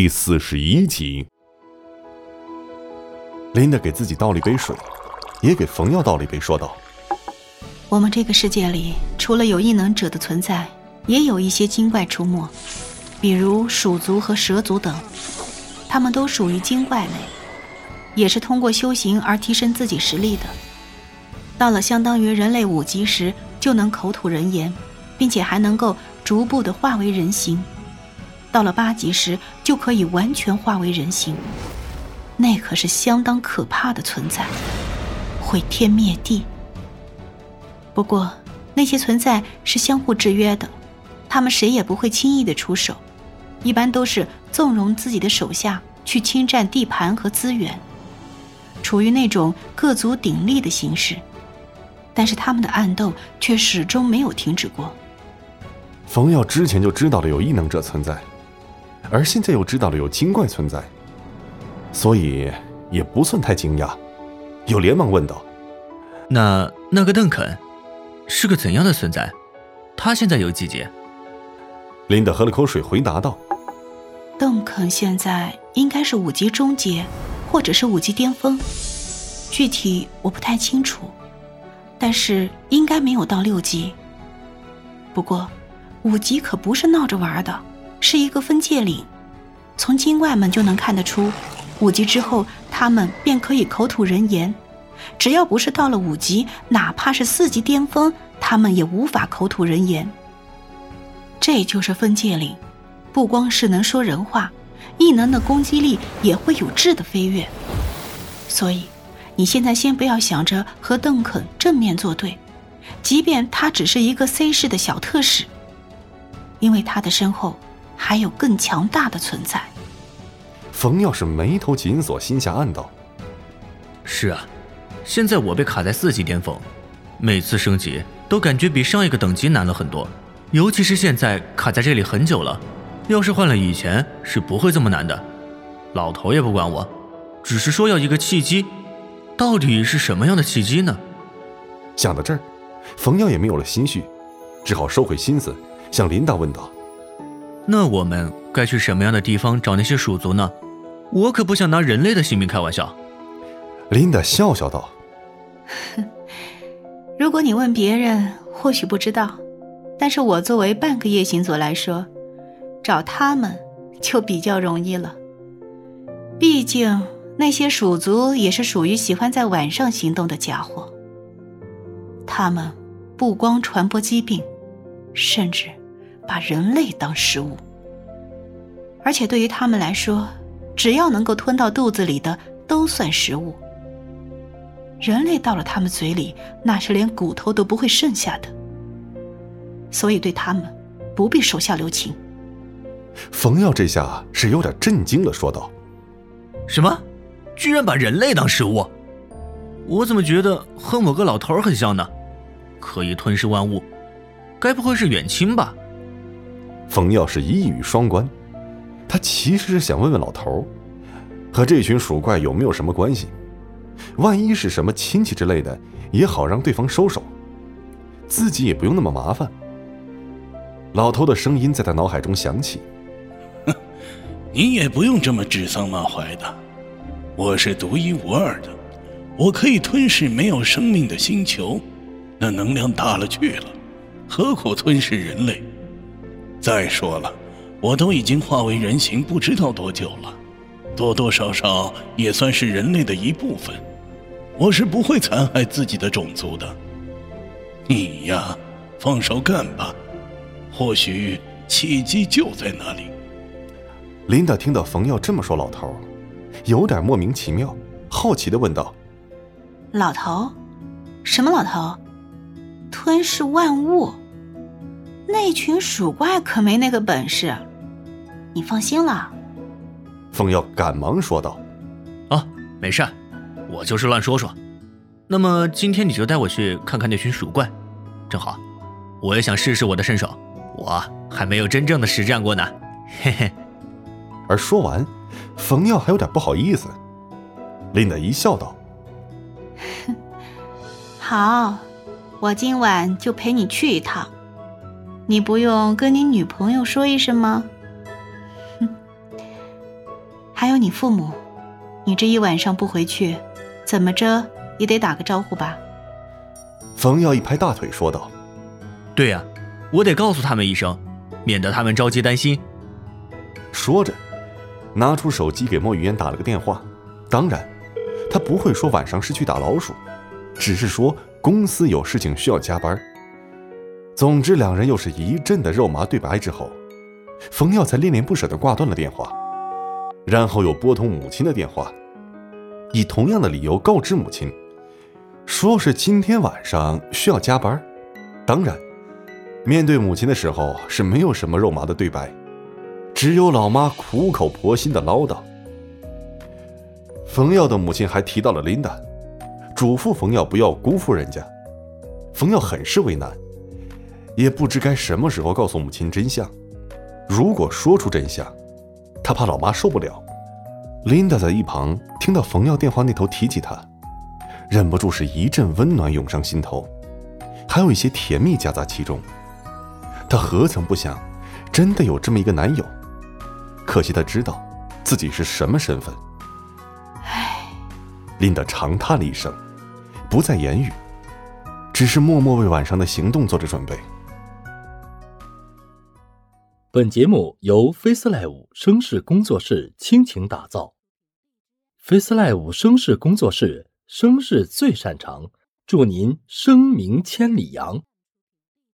第四十一集。琳达给自己倒了一杯水，也给冯耀倒了一杯，说道：“我们这个世界里，除了有异能者的存在，也有一些精怪出没，比如鼠族和蛇族等，他们都属于精怪类，也是通过修行而提升自己实力的。到了相当于人类五级时，就能口吐人言。”并且还能够逐步的化为人形，到了八级时就可以完全化为人形，那可是相当可怕的存在，毁天灭地。不过那些存在是相互制约的，他们谁也不会轻易的出手，一般都是纵容自己的手下去侵占地盘和资源，处于那种各族鼎立的形式。但是他们的暗斗却始终没有停止过。冯耀之前就知道了有异能者存在，而现在又知道了有精怪存在，所以也不算太惊讶，又连忙问道：“那那个邓肯是个怎样的存在？他现在有几级？”琳达喝了口水，回答道：“邓肯现在应该是五级中阶，或者是五级巅峰，具体我不太清楚，但是应该没有到六级。不过。”五级可不是闹着玩的，是一个分界岭。从精怪们就能看得出，五级之后他们便可以口吐人言。只要不是到了五级，哪怕是四级巅峰，他们也无法口吐人言。这就是分界岭，不光是能说人话，异能的攻击力也会有质的飞跃。所以，你现在先不要想着和邓肯正面作对，即便他只是一个 C 市的小特使。因为他的身后还有更强大的存在。冯耀是眉头紧锁，心下暗道：“是啊，现在我被卡在四级巅峰，每次升级都感觉比上一个等级难了很多。尤其是现在卡在这里很久了，要是换了以前是不会这么难的。老头也不管我，只是说要一个契机，到底是什么样的契机呢？”想到这儿，冯耀也没有了心绪，只好收回心思。向琳达问道：“那我们该去什么样的地方找那些鼠族呢？我可不想拿人类的性命开玩笑。”琳达笑笑道：“ 如果你问别人，或许不知道，但是我作为半个夜行族来说，找他们就比较容易了。毕竟那些鼠族也是属于喜欢在晚上行动的家伙，他们不光传播疾病，甚至……”把人类当食物，而且对于他们来说，只要能够吞到肚子里的都算食物。人类到了他们嘴里，那是连骨头都不会剩下的。所以对他们，不必手下留情。冯耀这下是有点震惊了，说道：“什么？居然把人类当食物？我怎么觉得和某个老头很像呢？可以吞噬万物，该不会是远亲吧？”冯耀是一语双关，他其实是想问问老头和这群鼠怪有没有什么关系？万一是什么亲戚之类的，也好让对方收手，自己也不用那么麻烦。老头的声音在他脑海中响起：“哼，你也不用这么指桑骂槐的，我是独一无二的，我可以吞噬没有生命的星球，那能量大了去了，何苦吞噬人类？”再说了，我都已经化为人形不知道多久了，多多少少也算是人类的一部分。我是不会残害自己的种族的。你呀，放手干吧，或许契机就在那里。琳达听到冯耀这么说，老头有点莫名其妙，好奇的问道：“老头，什么老头？吞噬万物？”那群鼠怪可没那个本事，你放心了。凤耀赶忙说道：“啊，没事，我就是乱说说。那么今天你就带我去看看那群鼠怪，正好，我也想试试我的身手，我还没有真正的实战过呢。”嘿嘿。而说完，冯耀还有点不好意思。琳达一笑道：“好，我今晚就陪你去一趟。”你不用跟你女朋友说一声吗？哼，有你父母，你这一晚上不回去，怎么着也得打个招呼吧？冯耀一拍大腿说道：“对呀，我得告诉他们一声，免得他们着急担心。”说着，拿出手机给莫雨嫣打了个电话。当然，他不会说晚上是去打老鼠，只是说公司有事情需要加班。总之，两人又是一阵的肉麻对白之后，冯耀才恋恋不舍地挂断了电话，然后又拨通母亲的电话，以同样的理由告知母亲，说是今天晚上需要加班。当然，面对母亲的时候是没有什么肉麻的对白，只有老妈苦口婆心的唠叨。冯耀的母亲还提到了琳达，嘱咐冯耀不要辜负人家。冯耀很是为难。也不知该什么时候告诉母亲真相。如果说出真相，他怕老妈受不了。琳达在一旁听到冯耀电话那头提起他，忍不住是一阵温暖涌上心头，还有一些甜蜜夹杂其中。她何曾不想，真的有这么一个男友？可惜她知道自己是什么身份。唉，琳达长叹了一声，不再言语，只是默默为晚上的行动做着准备。本节目由 FaceLive 声势工作室倾情打造，FaceLive 声势工作室声势最擅长，祝您声名千里扬。